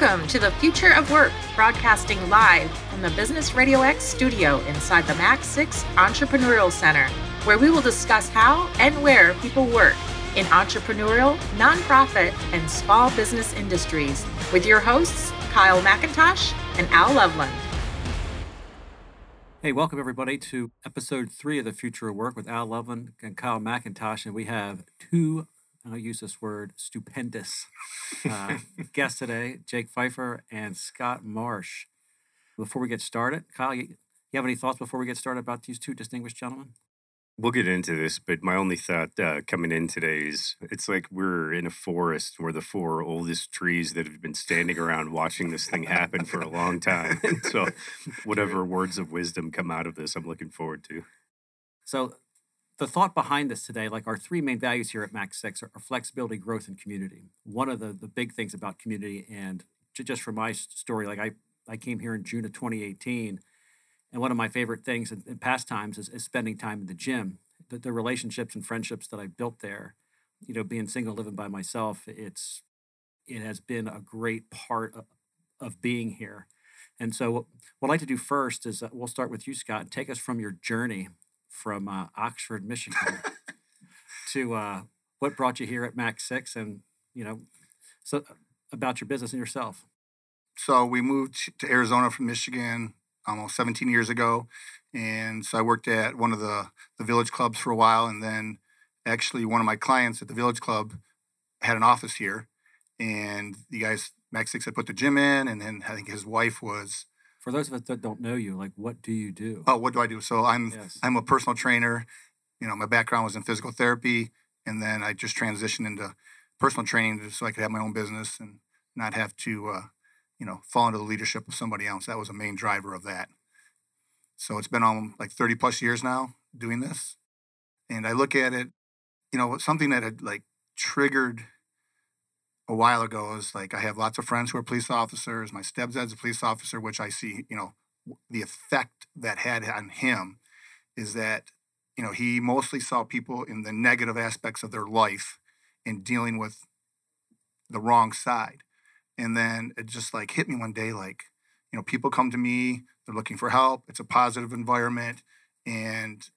Welcome to the Future of Work, broadcasting live from the Business Radio X studio inside the Mac 6 Entrepreneurial Center, where we will discuss how and where people work in entrepreneurial, nonprofit, and small business industries with your hosts, Kyle McIntosh and Al Loveland. Hey, welcome everybody to episode three of the Future of Work with Al Loveland and Kyle McIntosh. And we have two, I'll use this word, stupendous uh, guests today Jake Pfeiffer and Scott Marsh. Before we get started, Kyle, you, you have any thoughts before we get started about these two distinguished gentlemen? We'll get into this, but my only thought uh, coming in today is it's like we're in a forest. We're the four oldest trees that have been standing around watching this thing happen for a long time. So, whatever words of wisdom come out of this, I'm looking forward to. So, the thought behind this today, like our three main values here at Mac 6 are, are flexibility, growth, and community. One of the, the big things about community, and j- just for my story, like I, I came here in June of 2018 and one of my favorite things in, in pastimes is, is spending time in the gym. The, the relationships and friendships that I built there, you know, being single, living by myself, it's it has been a great part of, of being here. And so, what I'd like to do first is uh, we'll start with you, Scott, and take us from your journey from uh, Oxford, Michigan, to uh, what brought you here at Mac Six, and you know, so about your business and yourself. So we moved to Arizona from Michigan almost 17 years ago. And so I worked at one of the, the village clubs for a while. And then actually, one of my clients at the village club had an office here. And the guys, Mac Six, had put the gym in. And then I think his wife was. For those of us that don't know you, like, what do you do? Oh, what do I do? So I'm Yes. I'm a personal trainer. You know, my background was in physical therapy, and then I just transitioned into personal training just so I could have my own business and not have to, uh, you know, fall into the leadership of somebody else. That was a main driver of that. So it's been on like 30 plus years now doing this, and I look at it, you know, something that had like triggered a while ago is like I have lots of friends who are police officers. My stepdad's a police officer, which I see, you know, the effect that had on him is that you know he mostly saw people in the negative aspects of their life and dealing with the wrong side and then it just like hit me one day like you know people come to me they're looking for help it's a positive environment and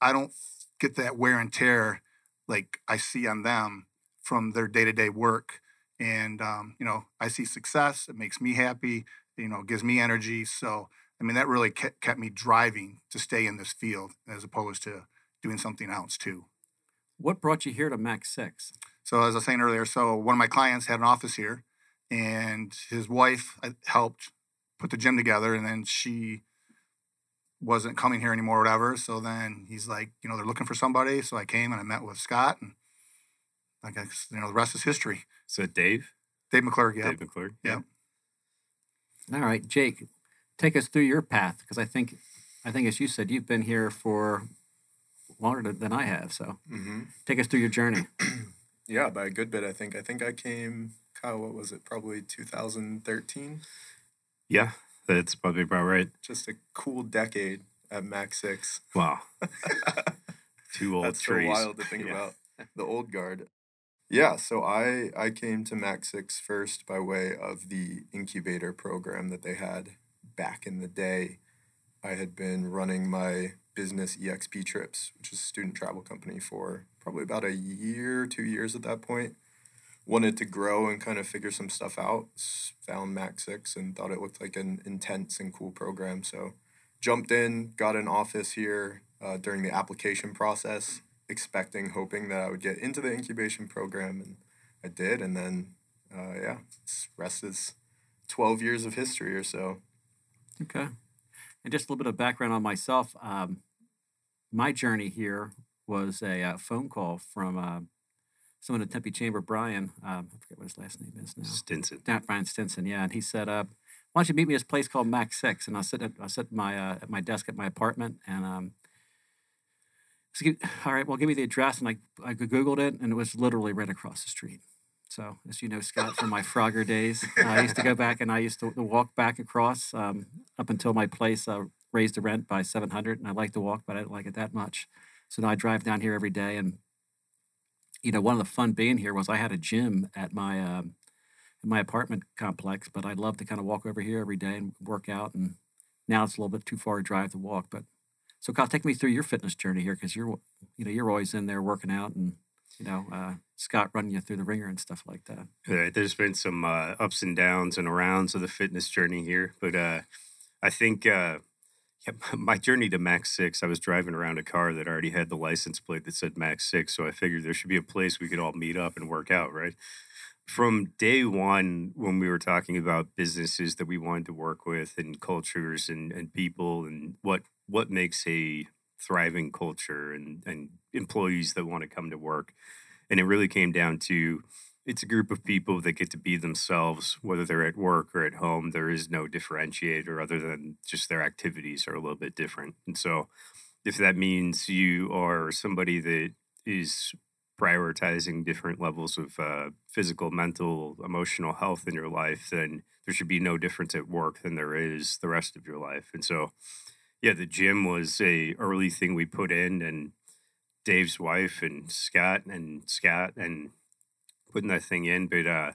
i don't get that wear and tear like i see on them from their day-to-day work and um, you know i see success it makes me happy you know gives me energy so I mean, that really kept, kept me driving to stay in this field as opposed to doing something else too. What brought you here to Mac Six? So, as I was saying earlier, so one of my clients had an office here, and his wife uh, helped put the gym together, and then she wasn't coming here anymore, or whatever. So then he's like, you know, they're looking for somebody. So I came and I met with Scott, and I guess you know the rest is history. So, Dave, Dave McClurg, yeah, Dave McClure. yeah. All right, Jake, take us through your path because I think, I think as you said, you've been here for longer than I have. So hmm take us through your journey. Yeah, by a good bit, I think. I think I came, Kyle, what was it? Probably 2013. Yeah, that's probably about right. Just a cool decade at Mac 6. Wow. Two old That's trees. so wild to think Yeah. about. The old guard. Yeah, so I, I came to Mac 6 first by way of the incubator program that they had back in the day. I had been running my business EXP trips, which is a student travel company, for probably about a year, two years at that point. Wanted to grow and kind of figure some stuff out. Found Mac 6 and thought it looked like an intense and cool program. So jumped in, got an office here uh, during the application process, expecting, hoping that I would get into the incubation program, and I did. And then, uh, yeah, it's, rest is 12 years of history or so. Okay. And just a little bit of background on myself. Um, my journey here was a uh, phone call from uh, someone at Tempe Chamber, Brian. Um, I forget what his last name is now. Stinson. Not Brian Stinson, yeah. And he said, uh, "Why don't you meet me at this place called Mac Six? And I sit at I sit at my uh, at my desk at my apartment, and um, all right, well, give me the address, and I I googled it, and it was literally right across the street. So, as you know, Scott, from my Frogger days, I used to go back and I used to, walk back across um, up until my place uh, raised the rent by 700. And I like to walk, but I didn't like it that much. So now I drive down here every day. And, you know, one of the fun being here was I had a gym at my, um, my apartment complex, but I'd love to kind of walk over here every day and work out. And now it's a little bit too far to drive to walk. But so, Kyle, take me through your fitness journey here because you're, you know, you're always in there working out and you know, uh, Scott running you through the ringer and stuff like that. Yeah, there's been some uh, ups and downs and arounds of the fitness journey here, but uh, I think uh, yeah, my journey to Mac Six, I was driving around a car that already had the license plate that said Mac Six, so I figured there should be a place we could all meet up and work out, right? From day one, when we were talking about businesses that we wanted to work with and cultures and, and people and what what makes a thriving culture and, and employees that want to come to work. And it really came down to it's a group of people that get to be themselves, whether they're at work or at home. There is no differentiator other than just their activities are a little bit different. And so, if that means you are somebody that is prioritizing different levels of uh, physical, mental, emotional health in your life, then there should be no difference at work than there is the rest of your life. And so, yeah, the gym was a early thing we put in, and Dave's wife and Scott and Scott and putting that thing in, but uh,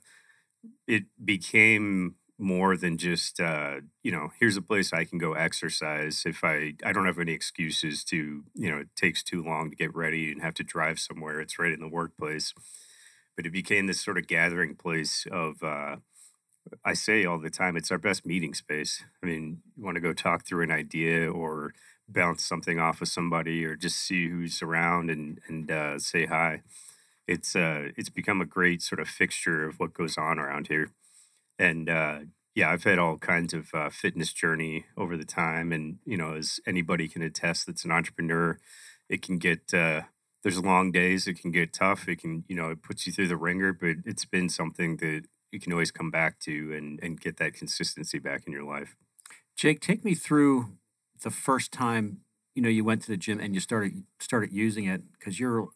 it became more than just uh, you know here's a place I can go exercise if I I don't have any excuses to you know it takes too long to get ready and have to drive somewhere. It's right in the workplace, but it became this sort of gathering place of. Uh, I say all the time, it's our best meeting space. I mean, you want to go talk through an idea or bounce something off of somebody or just see who's around and and uh, say hi. It's uh it's become a great sort of fixture of what goes on around here, and uh, yeah, I've had all kinds of uh, fitness journey over the time, and you know, as anybody can attest, that's an entrepreneur, it can get. Uh, there's long days. It can get tough. It can, you know, it puts you through the ringer, but it's been something that you can always come back to and and get that consistency back in your life. Jake, take me through the first time you know you went to the gym and you started started using it because you're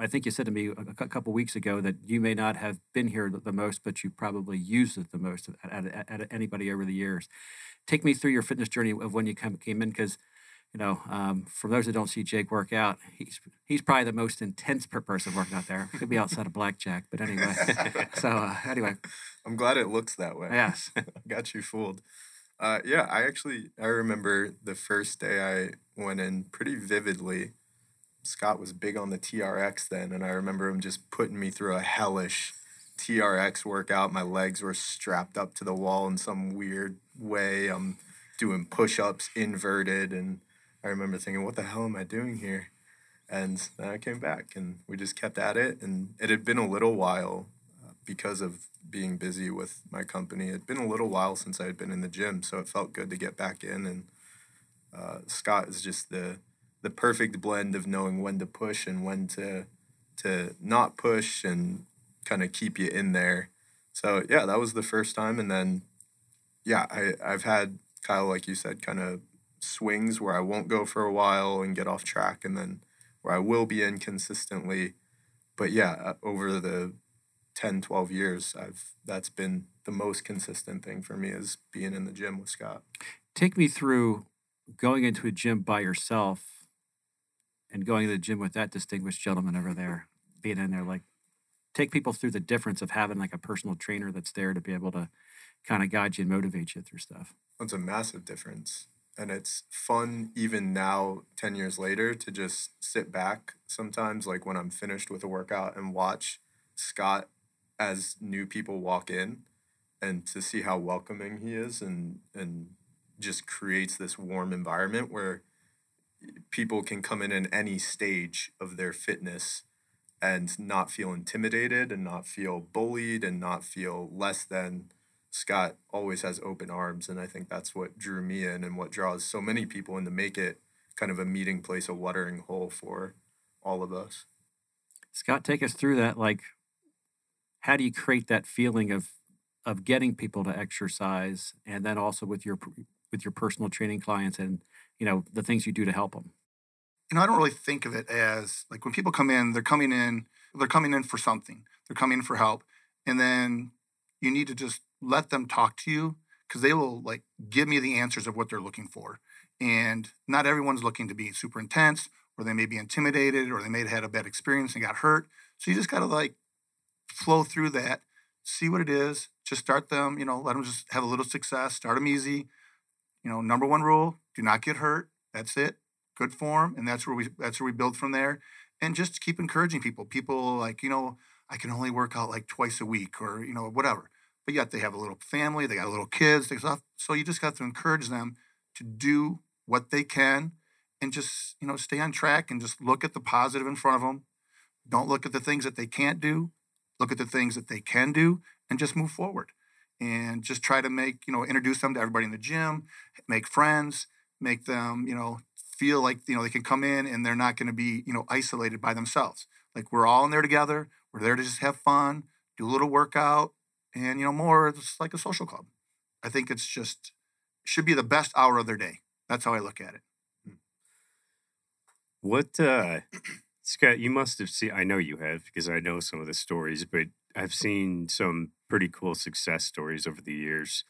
I think you said to me a, couple weeks ago that you may not have been here the, most, but you probably used it the most at, at, at, anybody over the years. Take me through your fitness journey of when you came in, because you know, um, for those that don't see Jake work out, he's he's probably the most intense per person working out there. He could be outside of blackjack, but anyway. so uh, anyway, I'm glad it looks that way. Yes, got you fooled. Uh, yeah, I actually I remember the first day I went in pretty vividly. Scott was big on the TRX then, and I remember him just putting me through a hellish TRX workout. My legs were strapped up to the wall in some weird way. I'm doing push-ups inverted, and I remember thinking, "What the hell am I doing here?" And then I came back, and we just kept at it. And it had been a little while uh, because of being busy with my company. It'd been a little while since I had been in the gym, so it felt good to get back in. And uh, Scott is just the the perfect blend of knowing when to push and when to to not push and kind of keep you in there. So yeah, that was the first time, and then yeah, I I've had Kyle, like you said, kind of swings where I won't go for a while and get off track, and then where I will be in consistently. But yeah, uh, over the 10, 12 years, I've that's been the most consistent thing for me is being in the gym with Scott. Take me through going into a gym by yourself and going to the gym with that distinguished gentleman over there, being in there. Like, take people through the difference of having like a personal trainer that's there to be able to kind of guide you and motivate you through stuff. That's a massive difference. And it's fun even now, 10 years later, to just sit back sometimes, like when I'm finished with a workout and watch Scott as new people walk in and to see how welcoming he is and and just creates this warm environment where people can come in in any stage of their fitness and not feel intimidated and not feel bullied and not feel less than Scott always has open arms and I think that's what drew me in and what draws so many people in to make it kind of a meeting place a watering hole for all of us. Scott, take us through that like how do you create that feeling of of getting people to exercise and then also with your with your personal training clients and you know the things you do to help them you know i don't really think of it as like when people come in they're coming in they're coming in for something they're coming in for help and then you need to just let them talk to you because they will like give me the answers of what they're looking for and not everyone's looking to be super intense or they may be intimidated or they may have had a bad experience and got hurt so you just got to like flow through that, see what it is, just start them. You know, let them just have a little success. Start them easy. You know, number one rule: do not get hurt. That's it. Good form, and that's where we that's where we build from there. And just keep encouraging people. People like you know, I can only work out like twice a week, or you know, whatever. But yet they have a little family, they got a little kids. So you just got to encourage them to do what they can, and just you know, stay on track and just look at the positive in front of them. Don't look at the things that they can't do. Look at the things that they can do, and just move forward. And just try to make you know, introduce them to everybody in the gym, make friends, make them you know feel like you know they can come in and they're not going to be you know isolated by themselves. Like we're all in there together. We're there to just have fun, do a little workout, and you know more. It's like a social club. I think it's just should be the best hour of their day. That's how I look at it. What, uh, Scott, you must have seen, I know you have because I know some of the stories, but I've seen some pretty cool success stories over the years.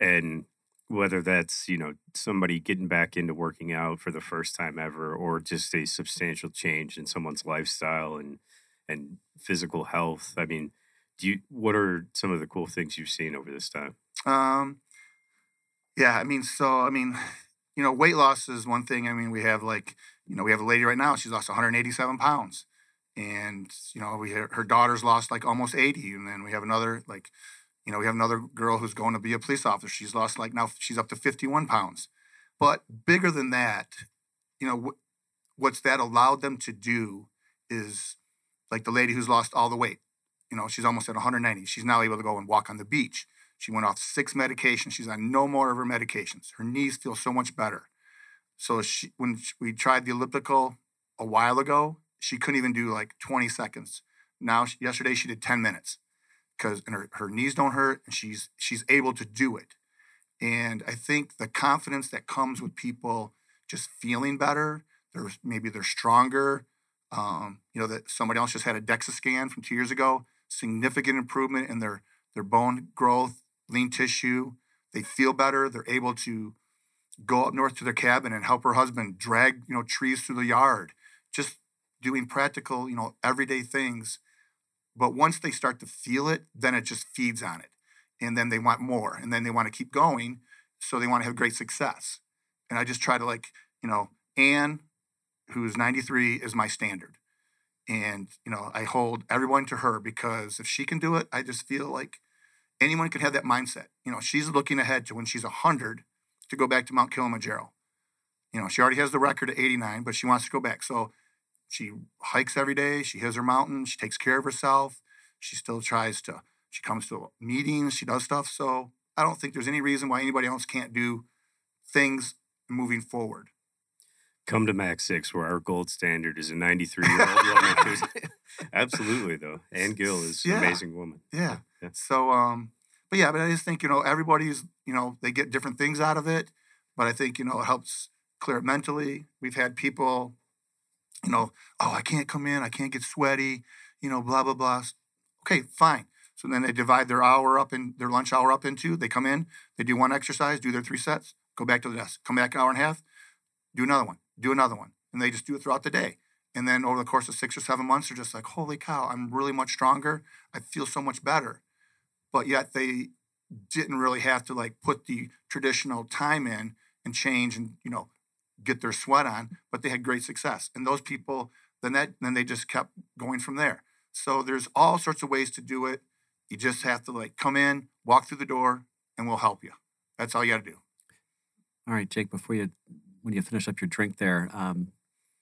And whether that's, you know, somebody getting back into working out for the first time ever or just a substantial change in someone's lifestyle and, and physical health. I mean, do you, what are some of the cool things you've seen over this time? Um, yeah, I mean, so I mean, you know, weight loss is one thing. I mean, we have like, you know, we have a lady right now. She's lost 187 pounds, and you know, we her daughter's lost like almost 80, and then we have another like, you know, we have another girl who's going to be a police officer. She's lost like now she's up to 51 pounds. But bigger than that, you know, wh- what's that allowed them to do is like the lady who's lost all the weight. You know, she's almost at 190. She's now able to go and walk on the beach. She went off six medications. She's on no more of her medications. Her knees feel so much better. So she, when we tried the elliptical a while ago, she couldn't even do like 20 seconds. Now, yesterday she did 10 minutes because her, her knees don't hurt and she's she's able to do it. And I think the confidence that comes with people just feeling better, they're maybe they're stronger. Um, you know that somebody else just had a DEXA scan from two years ago, significant improvement in their their bone growth, lean tissue. They feel better. They're able to go up north to their cabin and help her husband drag you know trees through the yard. Just doing practical, you know, everyday things. But once they start to feel it, then it just feeds on it. And then they want more. And then they want to keep going. So they want to have great success. And I just try to like, you know, Anne, who's 93, is my standard. And, you know, I hold everyone to her because if she can do it, I just feel like anyone can have that mindset. You know, she's looking ahead to when she's 100 to go back to Mount Kilimanjaro. You know, she already has the record at 89, but she wants to go back. So she hikes every day. She hits her mountain. She takes care of herself. She still tries to, she comes to meetings. She does stuff. So I don't think there's any reason why anybody else can't do things moving forward. Come to Mac 6, where our gold standard is a 93 year old woman. who's- Absolutely, though. Ann Gill is Yeah. an amazing woman. Yeah. Yeah. So, um, but yeah, but I just think, you know, everybody's, you know, they get different things out of it. But I think, you know, it helps clear it mentally. We've had people, you know, oh, I can't come in, I can't get sweaty, you know, blah, blah, blah. Okay, fine. So then they divide their hour up in their lunch hour up into, they come in, they do one exercise, do their three sets, go back to the desk, come back an hour and a half, do another one, do another one. And they just do it throughout the day. And then over the course of six or seven months, they're just like, holy cow, I'm really much stronger. I feel so much better. But yet they didn't really have to like put the traditional time in and change and, you know, get their sweat on, but they had great success. And those people, then that then they just kept going from there. So there's all sorts of ways to do it. You just have to like come in, walk through the door, and we'll help you. That's all you got to do. All right, Jake. Before you, when you finish up your drink, there, um,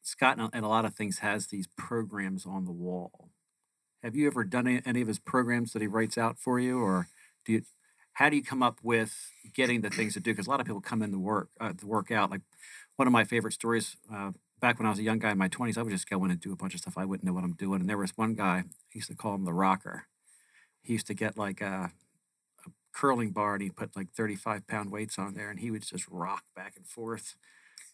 Scott and, a lot of things has these programs on the wall. Have you ever done any, any of his programs that he writes out for you, or do you? How do you come up with getting the things to do? Because a lot of people come in to work uh, to work out. Like one of my favorite stories. Uh, back when I was a young guy in my twenties, I would just go in and do a bunch of stuff. I wouldn't know what I'm doing. And there was one guy. I used to call him the rocker. He used to get like a, a curling bar and he put like 35 pound weights on there and he would just rock back and forth.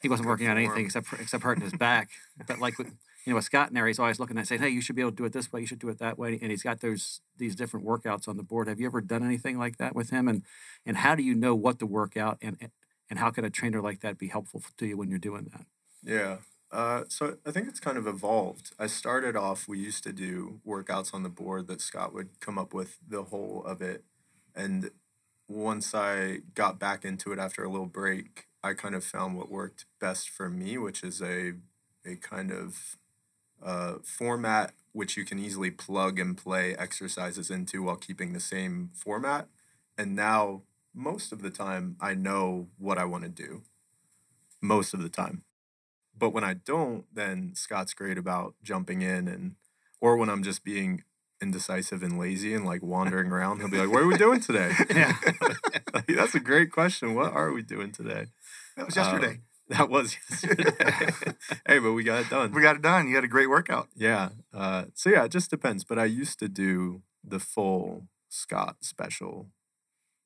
He wasn't working on anything except for, except hurting his back. But like with, you know, with Scott in there, he's always looking at saying, "Hey, you should be able to do it this way. You should do it that way." And he's got those these different workouts on the board. Have you ever done anything like that with him? And and how do you know what to work out? And and how can a trainer like that be helpful to you when you're doing that? Yeah. Uh, so I think it's kind of evolved. I started off, we used to do workouts on the board that Scott would come up with the whole of it. And once I got back into it after a little break, I kind of found what worked best for me, which is a a kind of uh, format which you can easily plug and play exercises into while keeping the same format. And now, most of the time, I know what I want to do. Most of the time. But when I don't, then Scott's great about jumping in and, or when I'm just being indecisive and lazy and like wandering around, he'll be like, What are we doing today? Yeah. Like, That's a great question. What are we doing today? That was yesterday. Um, that was yesterday. hey, but we got it done. we got it done. You had a great workout. Yeah. Uh, so yeah, it just depends. But I used to do the full Scott special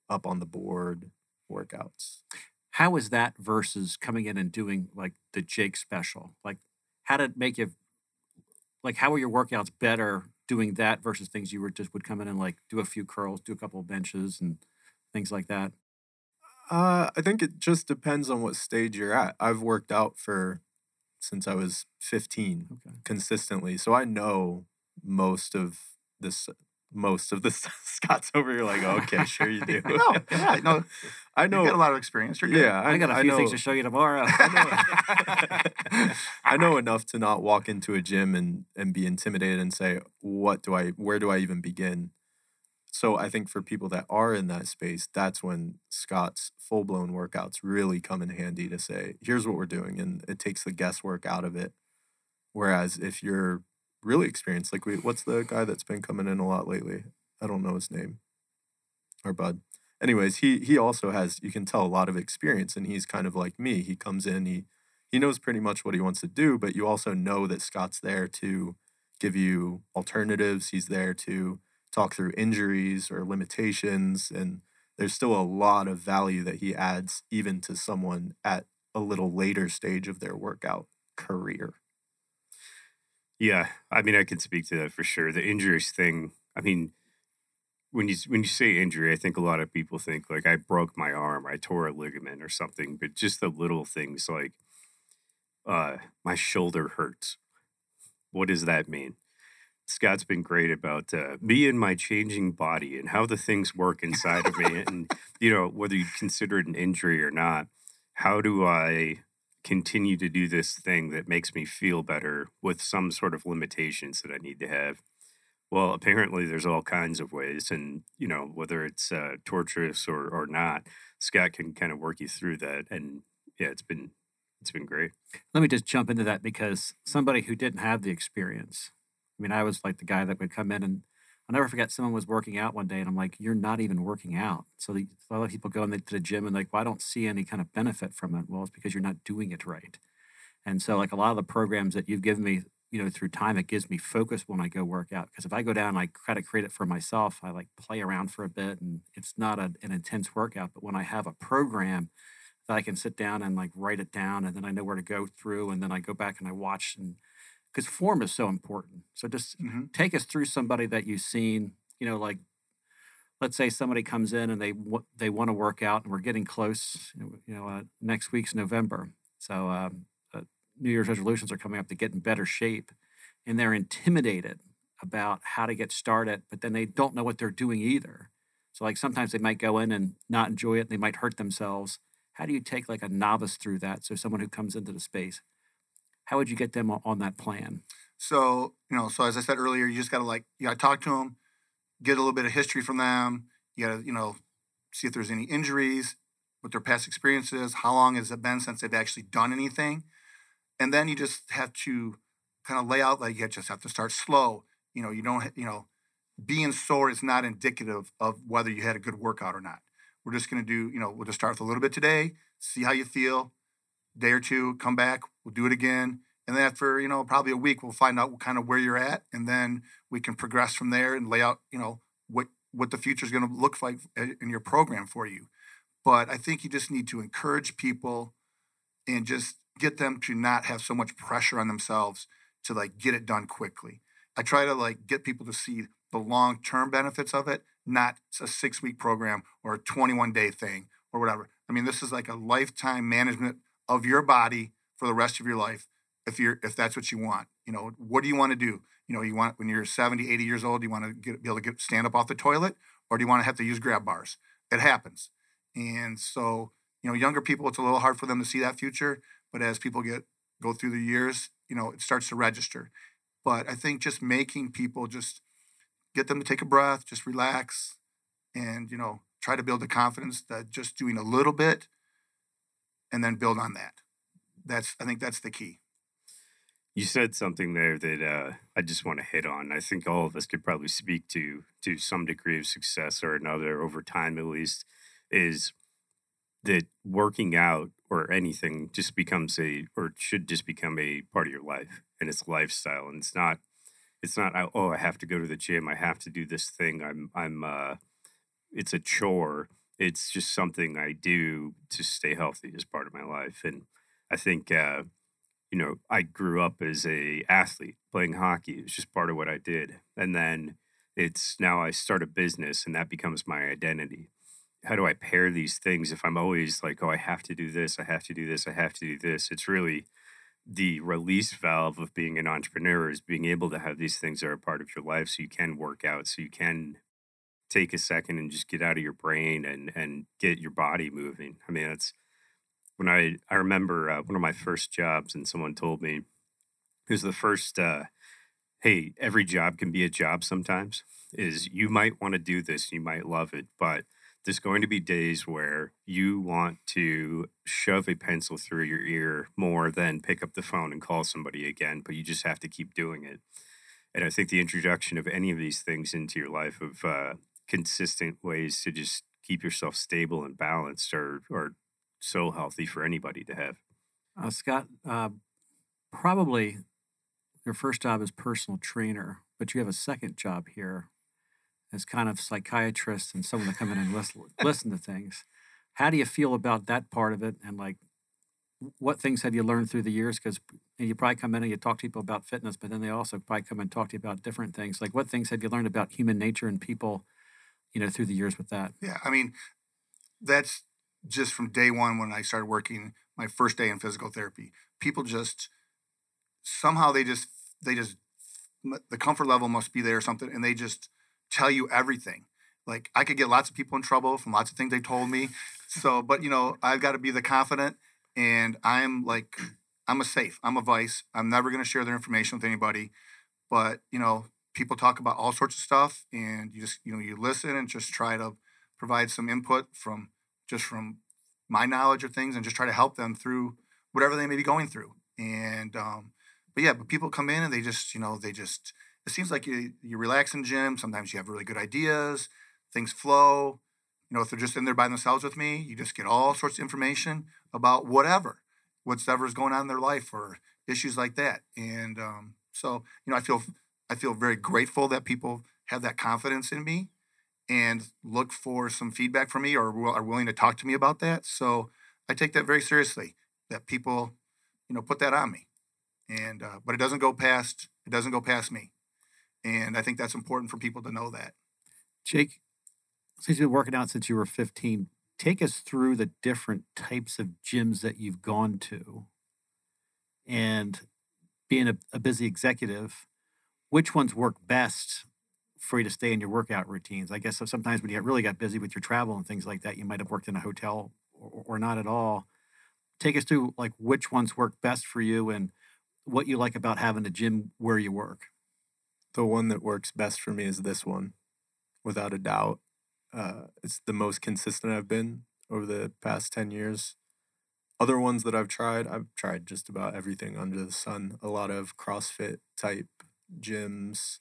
up on the board workouts. How is that versus coming in and doing like the Jake special? Like, how did it make you? Like, how were your workouts better doing that versus things you were just would come in and like do a few curls, do a couple of benches, and things like that? Uh, I think it just depends on what stage you're at. I've worked out for since I was 15 Okay. consistently, so I know most of this. Most of the Scott's over here, like, okay, sure you do. No, yeah, no. I know. You know. got a lot of experience. You're good. yeah, I, got a few things to show you tomorrow. I know enough to not walk into a gym and and be intimidated and say, "What do I? Where do I even begin?" So I think for people that are in that space, that's when Scott's full blown workouts really come in handy to say, "Here's what we're doing," and it takes the guesswork out of it. Whereas if you're really experienced, like we, what's the guy that's been coming in a lot lately? I don't know his name. Or bud. Anyways, he he also has you can tell a lot of experience, and he's kind of like me. He comes in, he he knows pretty much what he wants to do, but you also know that Scott's there to give you alternatives. He's there to talk through injuries or limitations, and there's still a lot of value that he adds even to someone at a little later stage of their workout career. Yeah, I mean, I can speak to that for sure. The injuries thing. I mean, when you when you say injury, I think a lot of people think like I broke my arm, I tore a ligament or something. But just the little things like, uh, my shoulder hurts. What does that mean? Scott's been great about uh, me and my changing body and how the things work inside of me, and you know whether you consider it an injury or not. How do I continue to do this thing that makes me feel better with some sort of limitations that I need to have. Well, apparently there's all kinds of ways, and you know whether it's uh, torturous or or not, Scott can kind of work you through that, and yeah, it's been it's been great. Let me just jump into that because somebody who didn't have the experience. I mean, I was like the guy that would come in and I'll never forget someone was working out one day and I'm like, you're not even working out. So the, a lot of people go in the, to the gym and like, well, I don't see any kind of benefit from it. Well, it's because you're not doing it right. And so like a lot of the programs that you've given me, you know, through time, it gives me focus when I go work out. Because if I go down I try to create it for myself, I like play around for a bit and it's not a, an intense workout. But when I have a program that I can sit down and like write it down and then I know where to go through and then I go back and I watch and because form is so important. So just Mhm. take us through somebody that you've seen, you know, like let's say somebody comes in and they they want to work out and we're getting close, you know, you know uh, next week's November. So um, uh, New Year's resolutions are coming up to get in better shape and they're intimidated about how to get started, but then they don't know what they're doing either. So like sometimes they might go in and not enjoy it, they might hurt themselves. How do you take like a novice through that? So someone who comes into the space, how would you get them on that plan? So, you know, so as I said earlier, you just got to like, you got to talk to them, get a little bit of history from them. You got to, you know, see if there's any injuries, what their past experience is, how long has it been since they've actually done anything. And then you just have to kind of lay out, like, you just have to start slow. You know, you don't, you know, being sore is not indicative of whether you had a good workout or not. We're just going to do, you know, we'll just start with a little bit today, see how you feel, day or two, come back, we'll do it again. And then after, you know, probably a week, we'll find out kind of where you're at. And then we can progress from there and lay out, you know, what, what the future is going to look like eh, in your program for you. But I think you just need to encourage people and just get them to not have so much pressure on themselves to like get it done quickly. I try to like get people to see the long term benefits of it, not a six week program or a 21 day thing or whatever. I mean, this is like a lifetime management of your body for the rest of your life if you're if that's what you want. You know, what do you want to do? You know, you want when you're 70, 80 years old, you want to get be able to get stand up off the toilet or do you want to have to use grab bars? It happens. And so, you know, younger people, it's a little hard for them to see that future. But as people get go through the years, you know, it starts to register. But I think just making people just get them to take a breath, just relax, and you know, try to build the confidence that just doing a little bit and then build on that. That's I think that's the key. You said something there that uh, I just want to hit on. I think all of us could probably speak to to some degree of success or another over time, at least. Is that working out or anything just becomes a or should just become a part of your life and it's lifestyle and it's not it's not oh I have to go to the gym I have to do this thing I'm I'm uh it's a chore it's just something I do to stay healthy as part of my life and I think uh you know I grew up as a athlete playing hockey it was just part of what I did and then it's now I start a business and that becomes my identity how do I pair these things if I'm always like, oh, I have to do this, I have to do this, I have to do this? It's really the release valve of being an entrepreneur is being able to have these things that are a part of your life so you can work out, so you can take a second and just get out of your brain and and get your body moving. I mean, it's when I I remember uh, one of my first jobs and someone told me it was the first uh, hey, every job can be a job sometimes. Is you might want to do this, you might love it, but there's going to be days where you want to shove a pencil through your ear more than pick up the phone and call somebody again, but you just have to keep doing it. And I think the introduction of any of these things into your life of uh, consistent ways to just keep yourself stable and balanced are, are so healthy for anybody to have. Uh, Scott, uh, probably your first job is personal trainer, but you have a second job here as kind of psychiatrist and someone to come in and listen, listen to things. How do you feel about that part of it? And like, what things have you learned through the years? Because you probably come in and you talk to people about fitness, but then they also probably come and talk to you about different things. Like, what things have you learned about human nature and people, you know, through the years with that? Yeah, I mean, that's just from day one when I started working my first day in physical therapy. People just somehow they just they just the comfort level must be there or something, and they just tell you everything. Like I could get lots of people in trouble from lots of things they told me. So, but you know, I've got to be the confident, and I'm like, I'm a safe. I'm a vice. I'm never going to share their information with anybody. But you know, people talk about all sorts of stuff, and you just you know you listen and just try to provide some input from just from my knowledge of things, and just try to help them through whatever they may be going through. And um, but yeah, but people come in and they just you know they just it seems like you you relax in gym. Sometimes you have really good ideas, things flow. You know, if they're just in there by themselves with me, you just get all sorts of information about whatever, whatever is going on in their life or issues like that. And um, so, you know, I feel I feel very grateful that people have that confidence in me and look for some feedback from me or are willing to talk to me about that. So I take that very seriously. That people, you know, put that on me, and uh, but it doesn't go past it doesn't go past me. And I think that's important for people to know that. Jake, since you've been working out since you were 15, take us through the different types of gyms that you've gone to. And being a, a busy executive, which ones work best for you to stay in your workout routines? I guess sometimes when you really got busy with your travel and things like that, you might have worked in a hotel or, or not at all. Take us through like which ones work best for you and what you like about having a gym where you work the one that works best for me is this one, without a doubt. Uh, it's the most consistent I've been over the past 10 years. Other ones that I've tried, I've tried just about everything under the sun. A lot of CrossFit type gyms.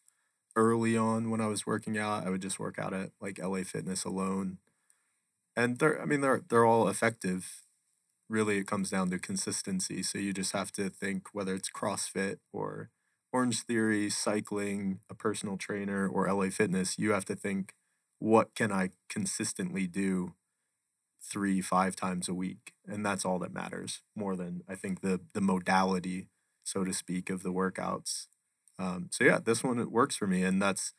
Early on, when I was working out, I would just work out at like LA Fitness alone. And they're, I mean, they're, they're all effective. Really, it comes down to consistency. So you just have to think whether it's CrossFit or Orange Theory, cycling, a personal trainer, or LA Fitness, you have to think, what can I consistently do three, five times a week? And that's all that matters more than I think the the modality, so to speak, of the workouts. Um, so yeah, this one it works for me, and that's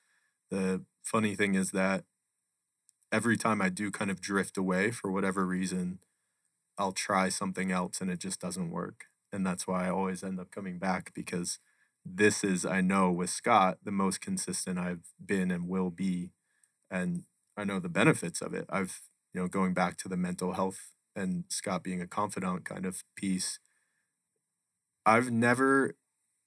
the funny thing is that every time I do kind of drift away for whatever reason, I'll try something else and it just doesn't work. And that's why I always end up coming back because this is I know with Scott the most consistent I've been and will be, and I know the benefits of it. I've, you know, going back to the mental health and Scott being a confidant kind of piece. I've never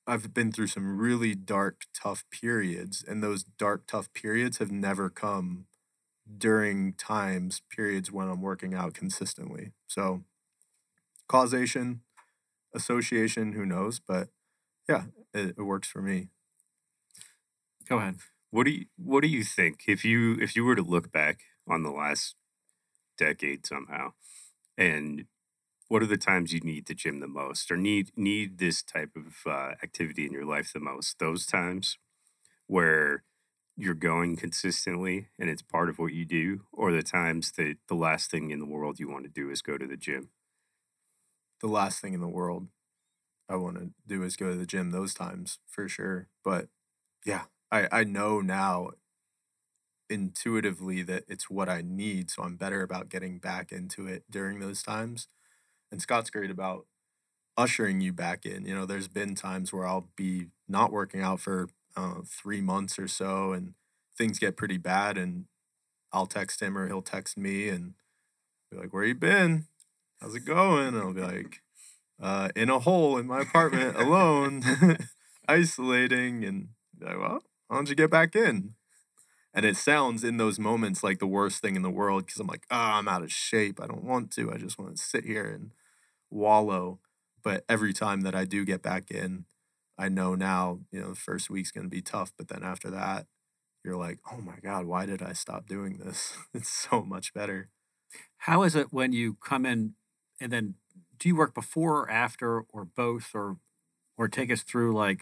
I've been through some really dark, tough periods, and those dark, tough periods have never come during times, periods when I'm working out consistently. So, causation, association, who knows? But yeah, it, it works for me. Go ahead. What do you What do you think if you if you were to look back on the last decade somehow, and what are the times you need the gym the most, or need need this type of uh, activity in your life the most? Those times where you're going consistently and it's part of what you do, or the times that the last thing in the world you want to do is go to the gym. The last thing in the world I want to do is go to the gym those times for sure. But yeah, I, I know now intuitively that it's what I need. So I'm better about getting back into it during those times. And Scott's great about ushering you back in. You know, there's been times where I'll be not working out for uh, three months or so and things get pretty bad and I'll text him or he'll text me and be like, where you been? How's it going? And I'll be like, uh, in a hole in my apartment alone, isolating. And like, well, why don't you get back in? And it sounds in those moments like the worst thing in the world because I'm like, oh, I'm out of shape. I don't want to. I just want to sit here and wallow. But every time that I do get back in, I know now, you know, the first week's going to be tough. But then after that, you're like, oh my God, why did I stop doing this? It's so much better. How is it when you come in and then do you work before or after or both or or take us through like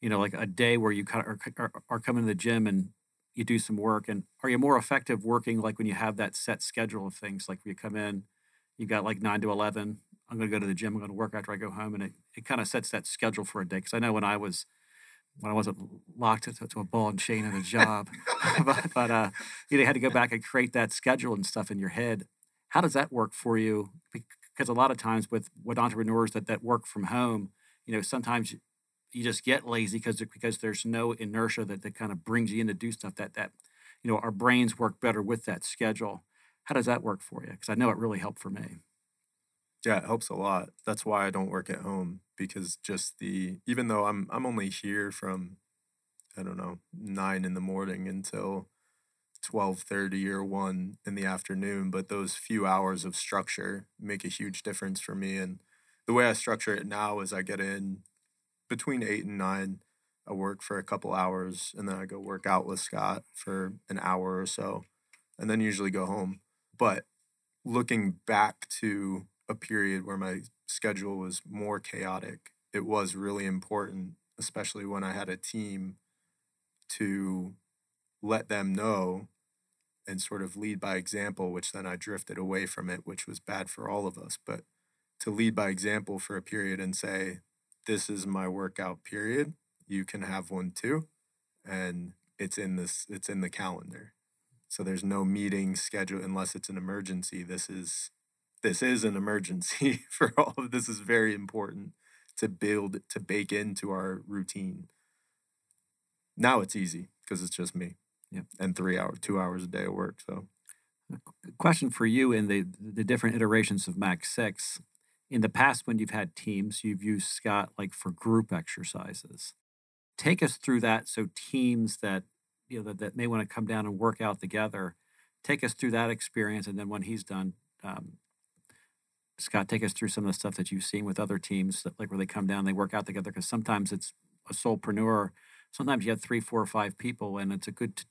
you know like a day where you kind of are, are, are coming to the gym and you do some work and are you more effective working like when you have that set schedule of things? Like when you come in you got like 9 to 11 i'm going to go to the gym i'm going to work after i go home and it, it kind of sets that schedule for a day. Because i know when i was when i wasn't locked to, to a ball and chain and a job but, but uh, you know, had to go back and create that schedule and stuff in your head. How does that work for you? Because a lot of times with with entrepreneurs that that work from home you know sometimes you just get lazy because because there's no inertia that, that kind of brings you in to do stuff that that you know our brains work better with that schedule. How does that work for you? Because i know it really helped for me. Yeah it helps a lot. That's why i don't work at home because just the even though i'm i'm only here from i don't know nine in the morning until 12:30 or 1 in the afternoon but those few hours of structure make a huge difference for me and the way I structure it now is I get in between 8 and 9 I work for a couple hours and then I go work out with Scott for an hour or so and then usually go home but looking back to a period where my schedule was more chaotic it was really important especially when I had a team to let them know and sort of lead by example, which then I drifted away from it, which was bad for all of us. But to lead by example for a period and say, this is my workout period, you can have one too. And it's in this, it's in the calendar. So there's no meeting schedule unless it's an emergency. This is this is an emergency for all of this is very important to build to bake into our routine. Now it's easy because it's just me. Yep. And three hours, two hours a day of work. So, a question for you in the the different iterations of Mac Six. In the past, when you've had teams, you've used Scott like for group exercises. Take us through that. So teams that you know that, that may want to come down and work out together. Take us through that experience, and then when he's done, um, Scott, take us through some of the stuff that you've seen with other teams, that, like where they come down, they work out together. Because sometimes it's a solopreneur. Sometimes you have three, four, or five people, and it's a good t-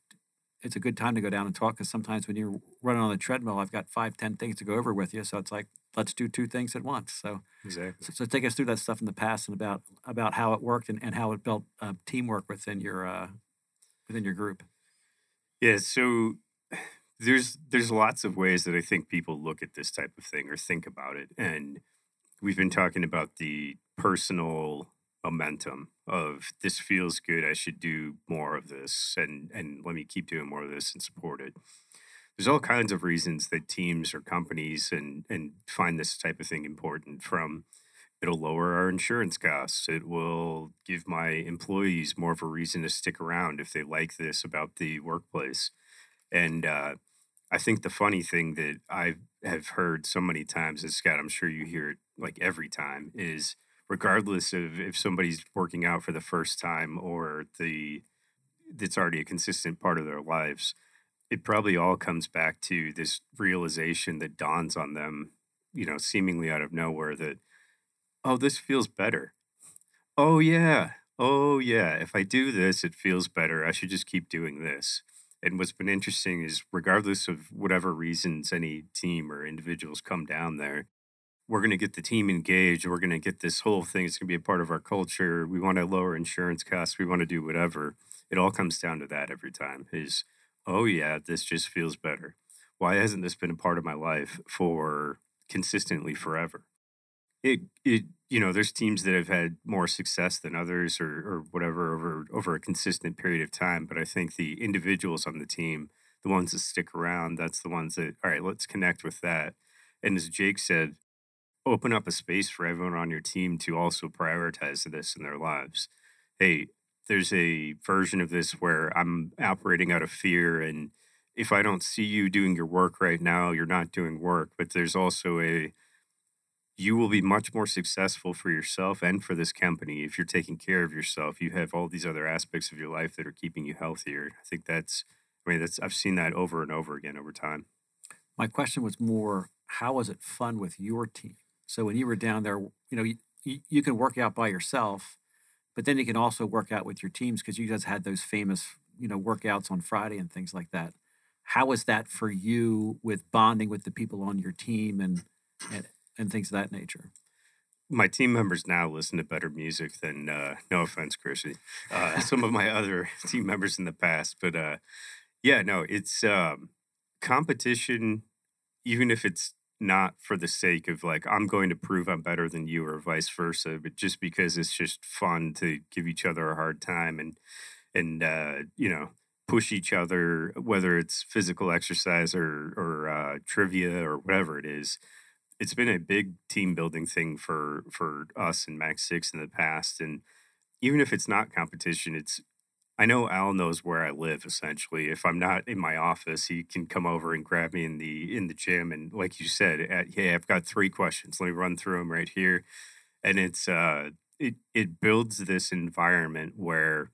it's a good time to go down and talk because sometimes when you're running on the treadmill, I've got five, ten things to go over with you. So it's like, let's do two things at once. So, exactly. so, so take us through that stuff in the past and about about how it worked and, and how it built uh, teamwork within your uh, within your group. Yeah. So there's there's lots of ways that I think people look at this type of thing or think about it, and we've been talking about the personal momentum of this feels good i should do more of this and and let me keep doing more of this and support it. There's all kinds of reasons that teams or companies and and find this type of thing important from it'll lower our insurance costs it will give my employees more of a reason to stick around if they like this about the workplace. And uh, I think the funny thing that I have heard so many times, and Scott, I'm sure you hear it like every time, is regardless of if somebody's working out for the first time or the that's already a consistent part of their lives, it probably all comes back to this realization that dawns on them, you know, seemingly out of nowhere that, oh, this feels better. Oh, yeah. Oh, yeah. If I do this, it feels better. I should just keep doing this. And what's been interesting is, regardless of whatever reasons any team or individuals come down there, we're going to get the team engaged. We're going to get this whole thing. It's going to be a part of our culture. We want to lower insurance costs. We want to do whatever. It all comes down to that every time is, oh, yeah, this just feels better. Why hasn't this been a part of my life for consistently forever? It, it, you know, there's teams that have had more success than others or, or whatever over, over a consistent period of time. But I think the individuals on the team, the ones that stick around, that's the ones that, all right, let's connect with that. And as Jake said, open up a space for everyone on your team to also prioritize this in their lives. Hey, there's a version of this where I'm operating out of fear and if I don't see you doing your work right now, you're not doing work. But there's also a you will be much more successful for yourself and for this company if you're taking care of yourself. You have all these other aspects of your life that are keeping you healthier. I think that's I mean that's I've seen that over and over again over time. My question was more how was it fun with your team? So when you were down there, you know, you, you can work out by yourself, but then you can also work out with your teams because you guys had those famous, you know, workouts on Friday and things like that. How was that for you with bonding with the people on your team and and, and things of that nature? my team members now listen to better music than uh, no offense chrissy uh, some of my other team members in the past but uh, yeah no it's um, competition even if it's not for the sake of like I'm going to prove I'm better than you or vice versa, but just because it's just fun to give each other a hard time and and uh, you know push each other, whether it's physical exercise or or uh, trivia or whatever it is. It's been a big team building thing for for us and Mac Six in the past, and even if it's not competition, it's I know Al knows where I live essentially. If I'm not in my office, he can come over and grab me in the in the gym and like you said, at, hey, I've got three questions. Let me run through them right here. And it's uh it it builds this environment where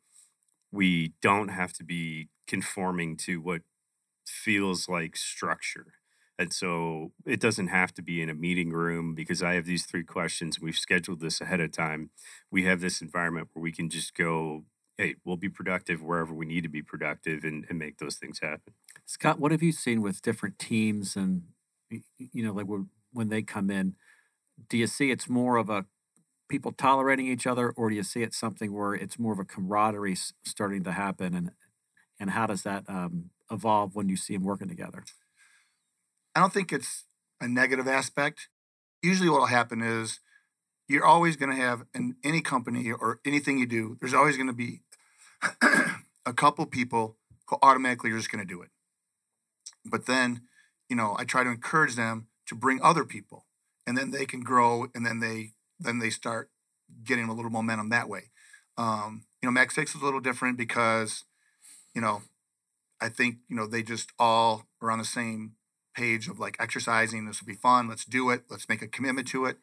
we don't have to be conforming to what feels like structure. And so it doesn't have to be in a meeting room because I have these three questions. We've scheduled this ahead of time. We have this environment where we can just go hey, we'll be productive wherever we need to be productive and, and make those things happen. Scott, what have you seen with different teams and you know like when they come in? Do you see it's more of a people tolerating each other, or do you see it something where it's more of a camaraderie starting to happen, and and how does that um, evolve when you see them working together? I don't think it's a negative aspect. Usually, what will happen is you're always going to have in any company or anything you do, there's always going to be a couple people who automatically are just going to do it. But then, you know, I try to encourage them to bring other people, and then they can grow, and then they then they start getting a little momentum that way. Um, you know, Mac Six is a little different because, you know, I think you know they just all are on the same page of like exercising. This will be fun. Let's do it. Let's make a commitment to it.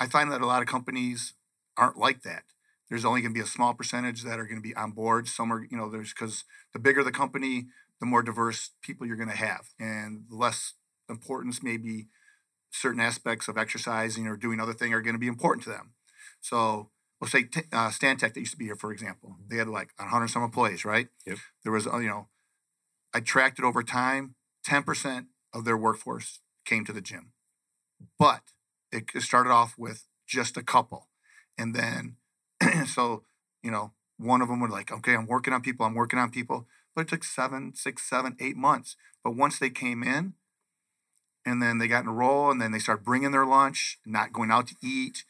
I find that a lot of companies aren't like that. There's only going to be a small percentage that are going to be on board. Some are, you know, there's because the bigger the company, the more diverse people you're going to have, and the less importance maybe certain aspects of exercising or doing other thing are going to be important to them. So we'll say t- uh, Stantec that used to be here, for example, they had like 100 some employees, right? Yep. There was, uh, you know, I tracked it over time. 10% of their workforce came to the gym, but it started off with just a couple. And then, so, you know, one of them would like, okay, I'm working on people, I'm working on people. But it took seven, six, seven, eight months. But once they came in, and then they got in a and then they started bringing their lunch, not going out to eat.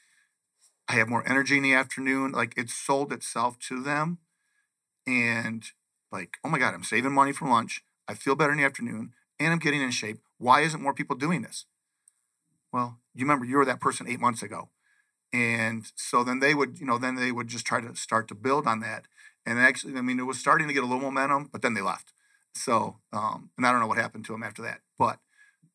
I have more energy in the afternoon. Like it sold itself to them. And like, oh my God, I'm saving money for lunch. I feel better in the afternoon and I'm getting in shape. Why isn't more people doing this? Well, you remember you were that person eight months ago. And so then they would, you know, then they would just try to start to build on that. And actually, I mean, it was starting to get a little momentum, but then they left. So, um, and I don't know what happened to them after that, but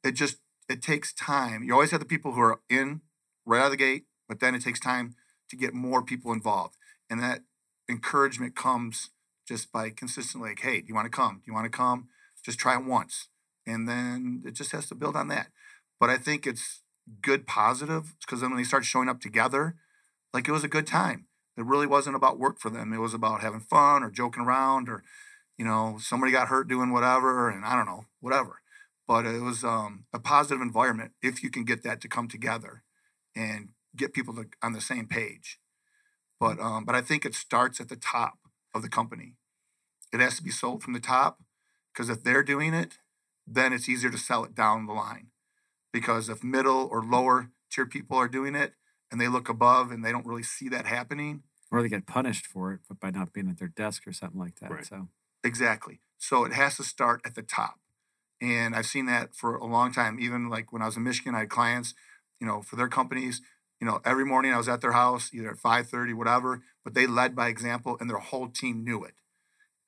it just it takes time. You always have the people who are in right out of the gate, but then it takes time to get more people involved, and that encouragement comes just by consistently like, hey, do you want to come? Do you want to come? Just try it once, and then it just has to build on that. But I think it's good positive because then when they start showing up together, like it was a good time. It really wasn't about work for them. It was about having fun or joking around or, you know, somebody got hurt doing whatever and I don't know, whatever. But it was um, a positive environment if you can get that to come together and get people to, on the same page. But um, but I think it starts at the top of the company. It has to be sold from the top because if they're doing it, then it's easier to sell it down the line. Because if middle or lower tier people are doing it, and they look above and they don't really see that happening. Or they get punished for it but by not being at their desk or something like that. Right. So exactly. So it has to start at the top. And I've seen that for a long time. Even like when I was in Michigan, I had clients, you know, for their companies, you know, every morning I was at their house, either at 5:30, whatever, but they led by example and their whole team knew it.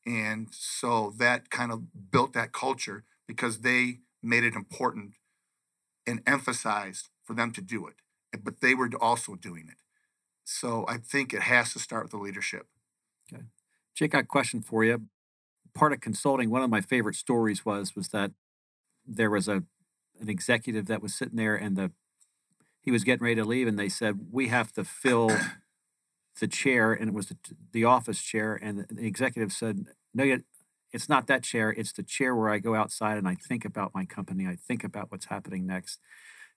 And so that kind of built that culture because they made it important and emphasized for them to do it but they were also doing it. So I think it has to start with the leadership. Okay. Jake, got a question for you. Part of consulting, one of my favorite stories was was that there was a an executive that was sitting there and the he was getting ready to leave and they said we have to fill the chair and it was the, the office chair and the, the executive said no it's not that chair it's the chair where i go outside and i think about my company i think about what's happening next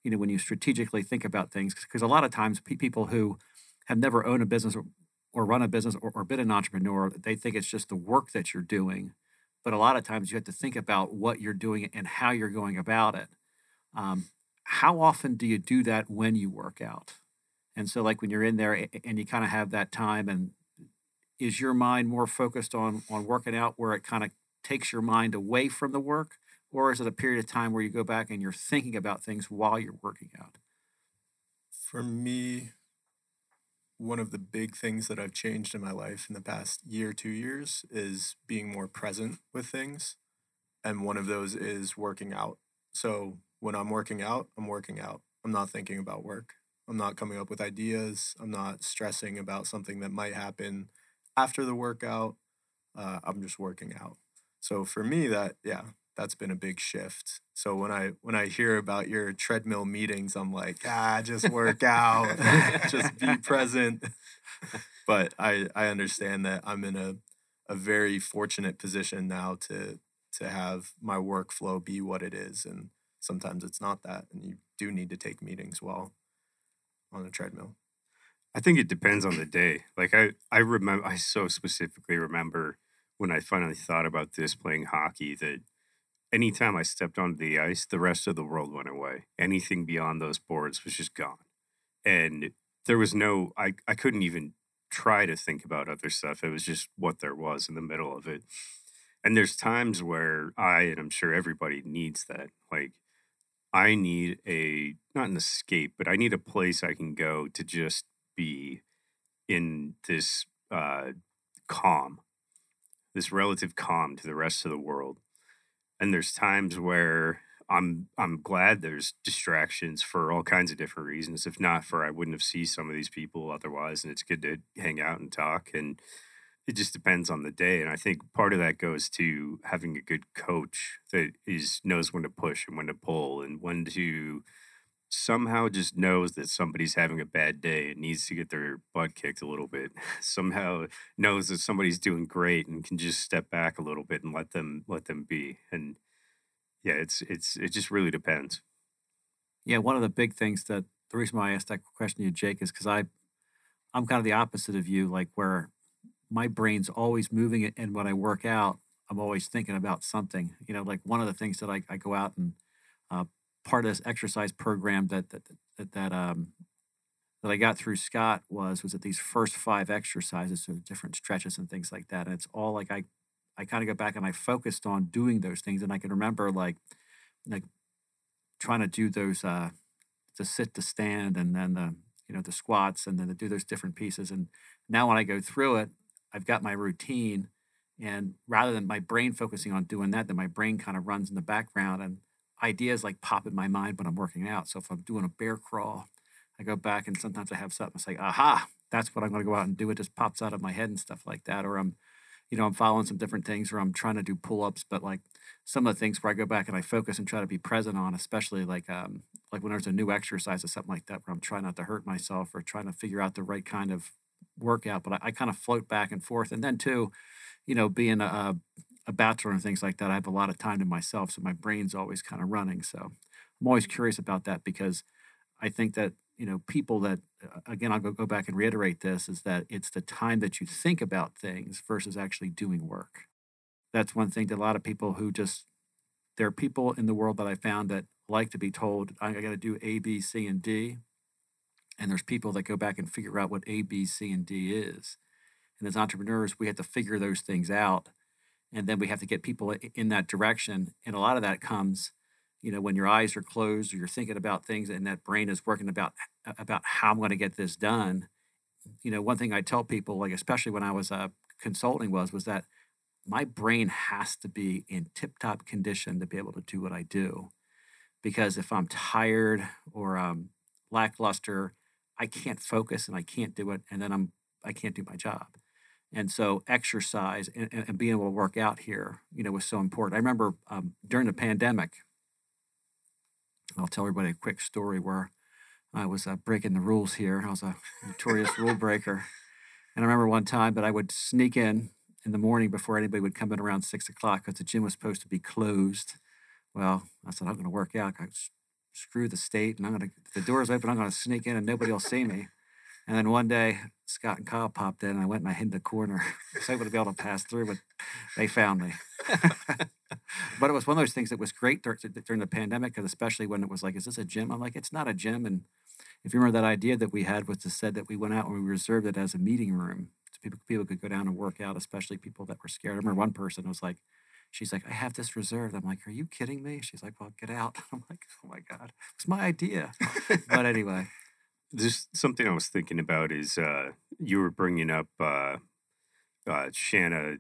you know, when you strategically think about things, because a lot of times pe- people who have never owned a business or, or run a business or, or been an entrepreneur, they think it's just the work that you're doing. But a lot of times you have to think about what you're doing and how you're going about it. Um, how often do you do that when you work out? And so, like when you're in there and you kind of have that time, and is your mind more focused on on working out, where it kind of takes your mind away from the work, or is it a period of time where you go back and you're thinking about things while you're working out? For me, one of the big things that I've changed in my life in the past year, two years is being more present with things. And one of those is working out. So when I'm working out, I'm working out. I'm not thinking about work. I'm not coming up with ideas. I'm not stressing about something that might happen after the workout. Uh, I'm just working out. So for me, that, yeah, that's been a big shift. So when I when I hear about your treadmill meetings, I'm like, ah, just work out, just be present. But I I understand that I'm in a a very fortunate position now to to have my workflow be what it is, and sometimes it's not that, and you do need to take meetings while on a treadmill. I think it depends on the day. Like I I remember I so specifically remember when I finally thought about this playing hockey that anytime I stepped onto the ice, the rest of the world went away. Anything beyond those boards was just gone. And there was no, I, I couldn't even try to think about other stuff. It was just what there was in the middle of it. And there's times where I, and I'm sure everybody needs that. Like, I need a, not an escape, but I need a place I can go to just be in this uh, calm, this relative calm to the rest of the world and there's times where I'm I'm glad there's distractions for all kinds of different reasons. If not for I wouldn't have seen some of these people otherwise, and it's good to hang out and talk. And it just depends on the day. And I think part of that goes to having a good coach that is knows when to push and when to pull and when to somehow just knows that somebody's having a bad day and needs to get their butt kicked a little bit. Somehow knows that somebody's doing great and can just step back a little bit and let them let them be. And yeah it's it's it just really depends. Yeah one of the big things that the reason why i asked that question to you jake is because i i'm kind of the opposite of you like where my brain's always moving and when i work out i'm always thinking about something. You know like one of the things that i, I go out and uh, part of this exercise program that that that, that um that I got through Scott was was that these first five exercises, so different stretches and things like that. And it's all like I I kind of go back and I focused on doing those things, and I can remember like like trying to do those uh to sit to stand and then the you know the squats and then to do those different pieces. And now when I go through it, I've got my routine And rather than my brain focusing on doing that, then my brain kind of runs in the background and ideas like pop in my mind when I'm working out. So if I'm doing a bear crawl, I go back and sometimes I have something, it's like, aha, that's what I'm going to go out and do. It just pops out of my head and stuff like that. Or I'm, you know, I'm following some different things or I'm trying to do pull ups, but like some of the things where I go back and I focus and try to be present on, especially like, um, like when there's a new exercise or something like that, where I'm trying not to hurt myself or trying to figure out the right kind of workout, but I, I kind of float back and forth. And then too, you know, being a, a bachelor and things like that, I have a lot of time to myself. So my brain's always kind of running. So I'm always curious about that because I think that, you know, people that, uh, again, I'll go, go back and reiterate this is that it's the time that you think about things versus actually doing work. That's one thing that a lot of people who just, there are people in the world that I found that like to be told, I got to do A, B, C, and D. And there's people that go back and figure out what A, B, C, and D is. And as entrepreneurs, we have to figure those things out. And then we have to get people in that direction. And a lot of that comes, you know, when your eyes are closed or you're thinking about things and that brain is working about about how I'm going to get this done. You know, one thing I tell people, like especially when I was uh, consulting, was was that my brain has to be in tip-top condition to be able to do what I do. Because if I'm tired or um, lackluster, I can't focus and I can't do it, and then I'm I can't do my job. And so exercise and, and being able to work out here, you know, was so important. I remember um, during the pandemic, I'll tell everybody a quick story where I was uh, breaking the rules here. I was a notorious rule breaker. And I remember one time that I would sneak in in the morning before anybody would come in around six o'clock because the gym was supposed to be closed. Well, I said, I'm going to work out. I screw the state and I'm going to, the door's open, I'm going to sneak in and nobody will see me. And then one day, Scott and Kyle popped in, and I went and I hid the corner. I was able to be able to pass through, but they found me. but it was one of those things that was great during the pandemic, because especially when it was like, "Is this a gym?" I'm like, "It's not a gym." And if you remember that idea that we had was to said that we went out and we reserved it as a meeting room, so people people could go down and work out, especially people that were scared. I remember one person was like, she's like, I have this reserved. I'm like, are you kidding me? She's like, well, get out. I'm like, oh my God, it's my idea. but anyway, just something I was thinking about is uh, you were bringing up uh, uh, Shanna,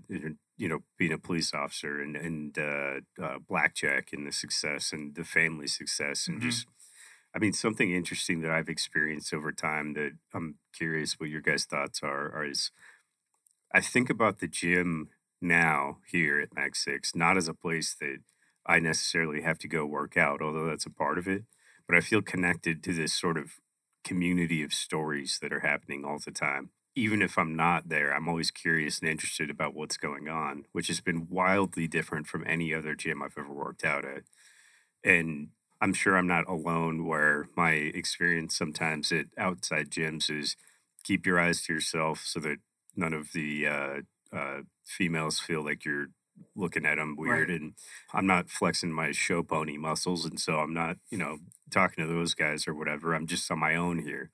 you know, being a police officer and and uh, uh, Blackjack and the success and the family success and mm-hmm. just, I mean, something interesting that I've experienced over time that I'm curious what your guys' thoughts are, are is I think about the gym now here at Mac Six not as a place that I necessarily have to go work out, although that's a part of it, but I feel connected to this sort of community of stories that are happening all the time. Even if I'm not there, I'm always curious and interested about what's going on, which has been wildly different from any other gym I've ever worked out at. And I'm sure I'm not alone where my experience sometimes at outside gyms is keep your eyes to yourself so that none of the uh, uh, females feel like you're looking at them weird right. and I'm not flexing my show pony muscles and so I'm not, you know, talking to those guys or whatever. I'm just on my own here.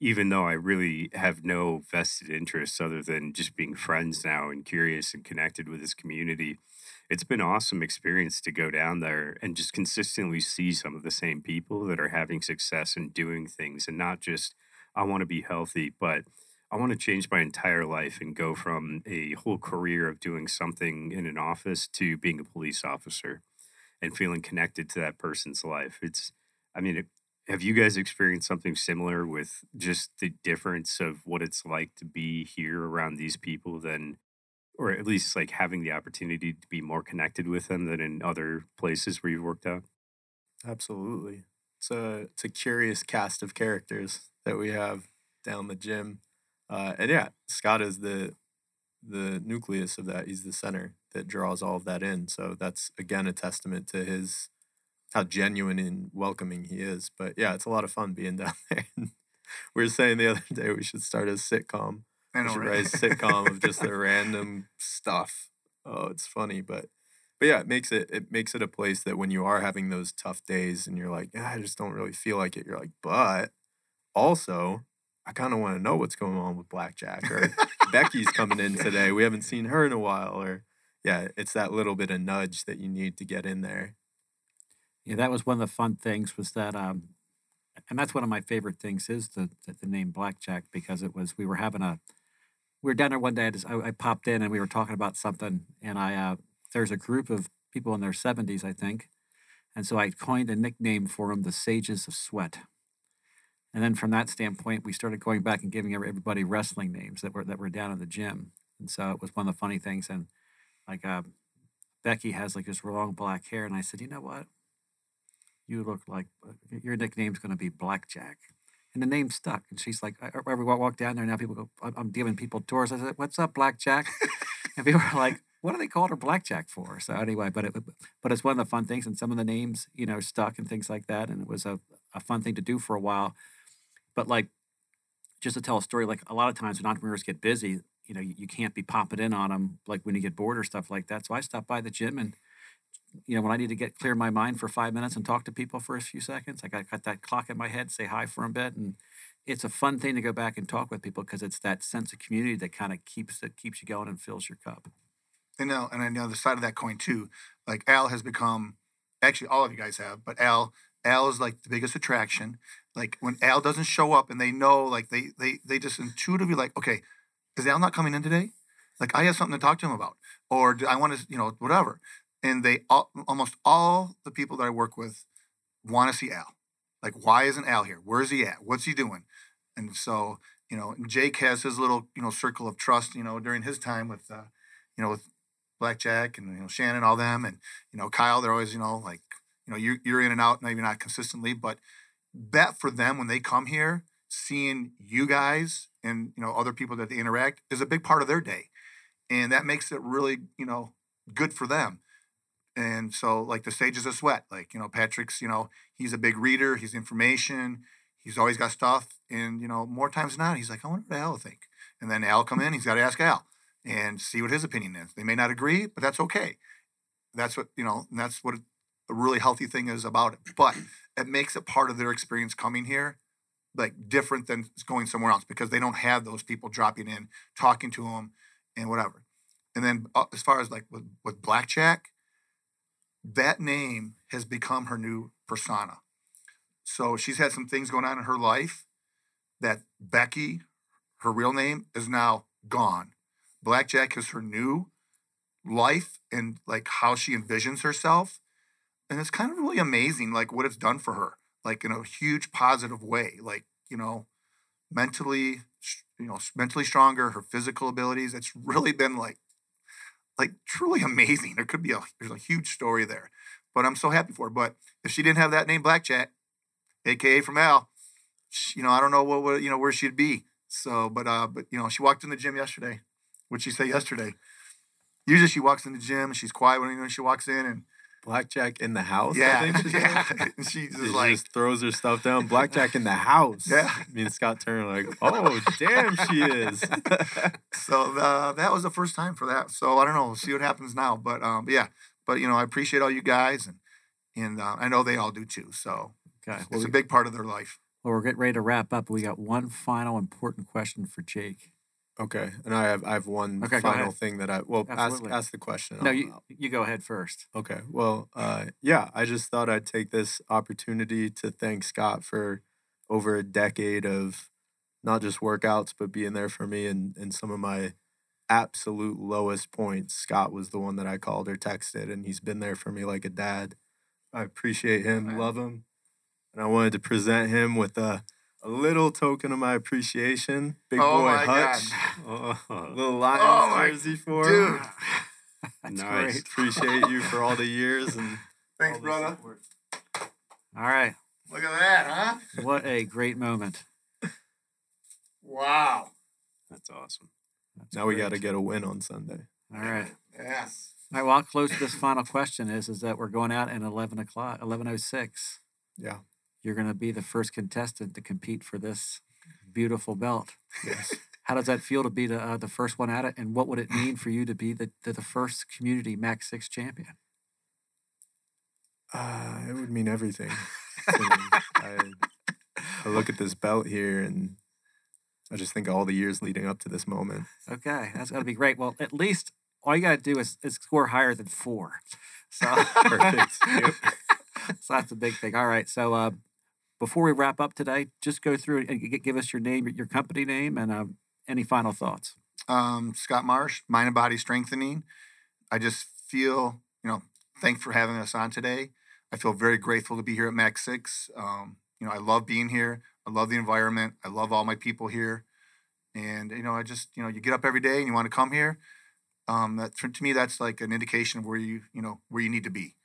Even though I really have no vested interests other than just being friends now and curious and connected with this community, it's been awesome experience to go down there and just consistently see some of the same people that are having success and doing things and not just I want to be healthy, but I want to change my entire life and go from a whole career of doing something in an office to being a police officer and feeling connected to that person's life. It's, I mean, it, have you guys experienced something similar with just the difference of what it's like to be here around these people than, or at least like having the opportunity to be more connected with them than in other places where you've worked out? Absolutely. It's a, it's a curious cast of characters that we have down the gym uh, and yeah, Scott is the the nucleus of that. He's the center that draws all of that in. So that's again a testament to his how genuine and welcoming he is. But yeah, it's a lot of fun being down there. we were saying the other day we should start a sitcom. I know, we should right? write a sitcom of just the random stuff. Oh, it's funny, but but yeah, it makes it it makes it a place that when you are having those tough days and you're like, yeah, I just don't really feel like it. You're like, but also I kind of want to know what's going on with Blackjack or Becky's coming in today. We haven't seen her in a while. Or yeah, it's that little bit of nudge that you need to get in there. Yeah, that was one of the fun things was that, um, and that's one of my favorite things is the, the, the name Blackjack because it was we were having a we were down there one day. I, just, I, I popped in and we were talking about something, and I uh, there's a group of people in their 70s, I think, and so I coined a nickname for them, the Sages of Sweat. And then from that standpoint, we started going back and giving everybody wrestling names that were that were down in the gym. And so it was one of the funny things. And like uh, Becky has like this long black hair, and I said, you know what? You look like uh, your nickname's going to be Blackjack. And the name stuck. And she's like, every walk down there now, people go, I'm giving people tours. I said, what's up, Blackjack? and people are like, what do they call her Blackjack for? So anyway, but it, but it's one of the fun things, and some of the names, you know, stuck and things like that. And it was a, a fun thing to do for a while. But like, just to tell a story, like a lot of times when entrepreneurs get busy, you know, you, you can't be popping in on them like when you get bored or stuff like that. So I stop by the gym and, you know, when I need to get clear my mind for five minutes and talk to people for a few seconds, I got, got that clock in my head, say hi for a bit, and it's a fun thing to go back and talk with people because it's that sense of community that kind of keeps that keeps you going and fills your cup. And now, and on the other side of that coin too, like Al has become, actually all of you guys have, but Al, Al is like the biggest attraction. Like when Al doesn't show up and they know, like they they they just intuitively like, okay, is Al not coming in today? Like I have something to talk to him about, or do I want to, you know, whatever. And they all, almost all the people that I work with want to see Al. Like, why isn't Al here? Where's he at? What's he doing? And so, you know, Jake has his little, you know, circle of trust, you know, during his time with, uh, you know, with Blackjack and you know Shannon, all them, and you know Kyle. They're always, you know, like, you know, you're you're in and out, maybe not consistently, but bet for them when they come here, seeing you guys and you know other people that they interact is a big part of their day, and that makes it really you know good for them. And so like the Sages of Sweat, like you know Patrick's, you know he's a big reader, he's information, he's always got stuff, and you know more times than not he's like I wonder what Al think, and then Al come in, he's got to ask Al and see what his opinion is. They may not agree, but that's okay. That's what you know, that's what a really healthy thing is about it. But it makes it part of their experience coming here like different than going somewhere else because they don't have those people dropping in talking to them and whatever. And then uh, as far as like with, with blackjack that name has become her new persona. So she's had some things going on in her life that becky her real name is now gone. Blackjack is her new life and like how she envisions herself and it's kind of really amazing like what it's done for her like in a huge positive way like you know mentally you know mentally stronger her physical abilities it's really been like like truly amazing. There could be a there's a huge story there but i'm so happy for her. But if she didn't have that name blackjack aka from al she, you know i don't know what, what you know where she'd be. So but uh but you know she walked in the gym yesterday what'd she say yesterday? Usually she walks in the gym and she's quiet when she walks in and Blackjack in the house. Yeah, yeah. she just she like just throws her stuff down. Blackjack in the house. Yeah. Me and Scott Turner like, oh damn, she is. so uh, that was the first time for that. So I don't know. We'll see what happens now. But um, yeah. But you know, I appreciate all you guys, and and uh, I know they all do too. So Okay. it's Well, a big part of their life. well, we're getting ready to wrap up. We got one final important question for Jake. Okay, and I have I have one Okay, final thing that I well ask Absolutely. ask the question. No, I'll- you you go ahead first. Okay. Well, uh, yeah, I just thought I'd take this opportunity to thank Scott for over a decade of not just workouts, but being there for me and in some of my absolute lowest points. Scott was the one that I called or texted, and he's been there for me like a dad. I appreciate him, Man. love him. And I wanted to present him with a, a little token of my appreciation. Big Oh boy my God. Hutch, Oh, little Lions Oh my- jersey for dude. him. That's Nice. great. Appreciate you for all the years and Thanks, all brother. support. All right. Look at that, huh? What a great moment. Wow. that's awesome. That's Now we got to get a win on Sunday. All right. Yes. All right. Well, I'll close with this final question is is that we're going out at eleven o'clock, eleven oh six. Yeah. You're going to be the first contestant to compete for this beautiful belt. Yes. How does that feel to be the uh, the first one at it, and what would it mean for you to be the the, the first community Mac Six champion? Uh, it would mean everything. I, I look at this belt here and I just think all the years leading up to this moment. Okay, that's going to be great. Well, at least all you got to do is, is score higher than four. So Perfect. Yep. so that's a big thing. All right. So uh, before we wrap up today, just go through and give us your name, your company name, and uh, any final thoughts. um, Scott Marsh, Mind and Body Strengthening. I just feel, you know, thanks for having us on today. I feel very grateful to be here at Mac 6. Um, you know, I love being here. I love the environment. I love all my people here. And, you know, I just, you know, you get up every day and you want to come here. Um, that to me, that's like an indication of where you, you know, where you need to be.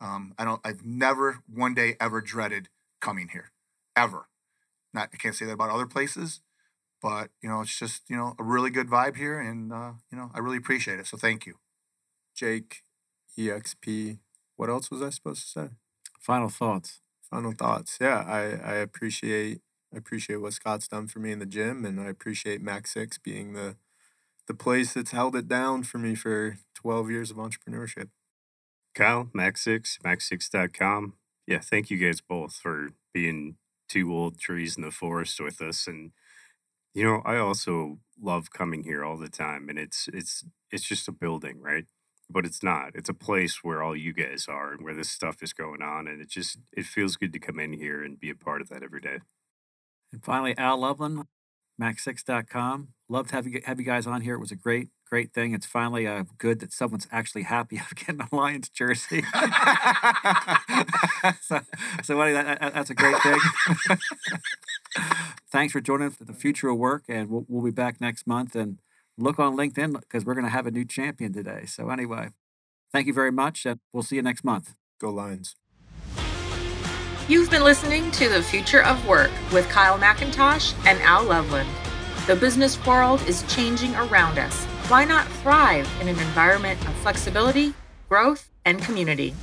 Um, I don't, I've never one day ever dreaded coming here, ever. Not, I can't say that about other places, but you know, it's just you know a really good vibe here, and uh, you know, I really appreciate it. So thank you. Jake, EXP. What else was I supposed to say? Final thoughts. Final thoughts. Yeah, I, I appreciate I appreciate what Scott's done for me in the gym, and I appreciate Mac Six being the the place that's held it down for me for 12 years of entrepreneurship. Kyle, Mac6, Mac6.com. Yeah, thank you guys both for being two old trees in the forest with us. And, you know, I also love coming here all the time. And it's it's it's just a building, right? But it's not. It's a place where all you guys are and where this stuff is going on. And it just it feels good to come in here and be a part of that every day. And finally, Al Loveland, Mac6.com. Love to have you have you guys on here. It was a great, great thing. It's finally uh, good that someone's actually happy of getting a Lions jersey. so, so anyway, that, that, that's a great thing. Thanks for joining for the future of work, and we'll, we'll be back next month. And look on LinkedIn because we're going to have a new champion today. So anyway, thank you very much, and we'll see you next month. Go Lions. You've been listening to The Future of Work with Kyle McIntosh and Al Loveland. The business world is changing around us. Why not thrive in an environment of flexibility, growth, and community?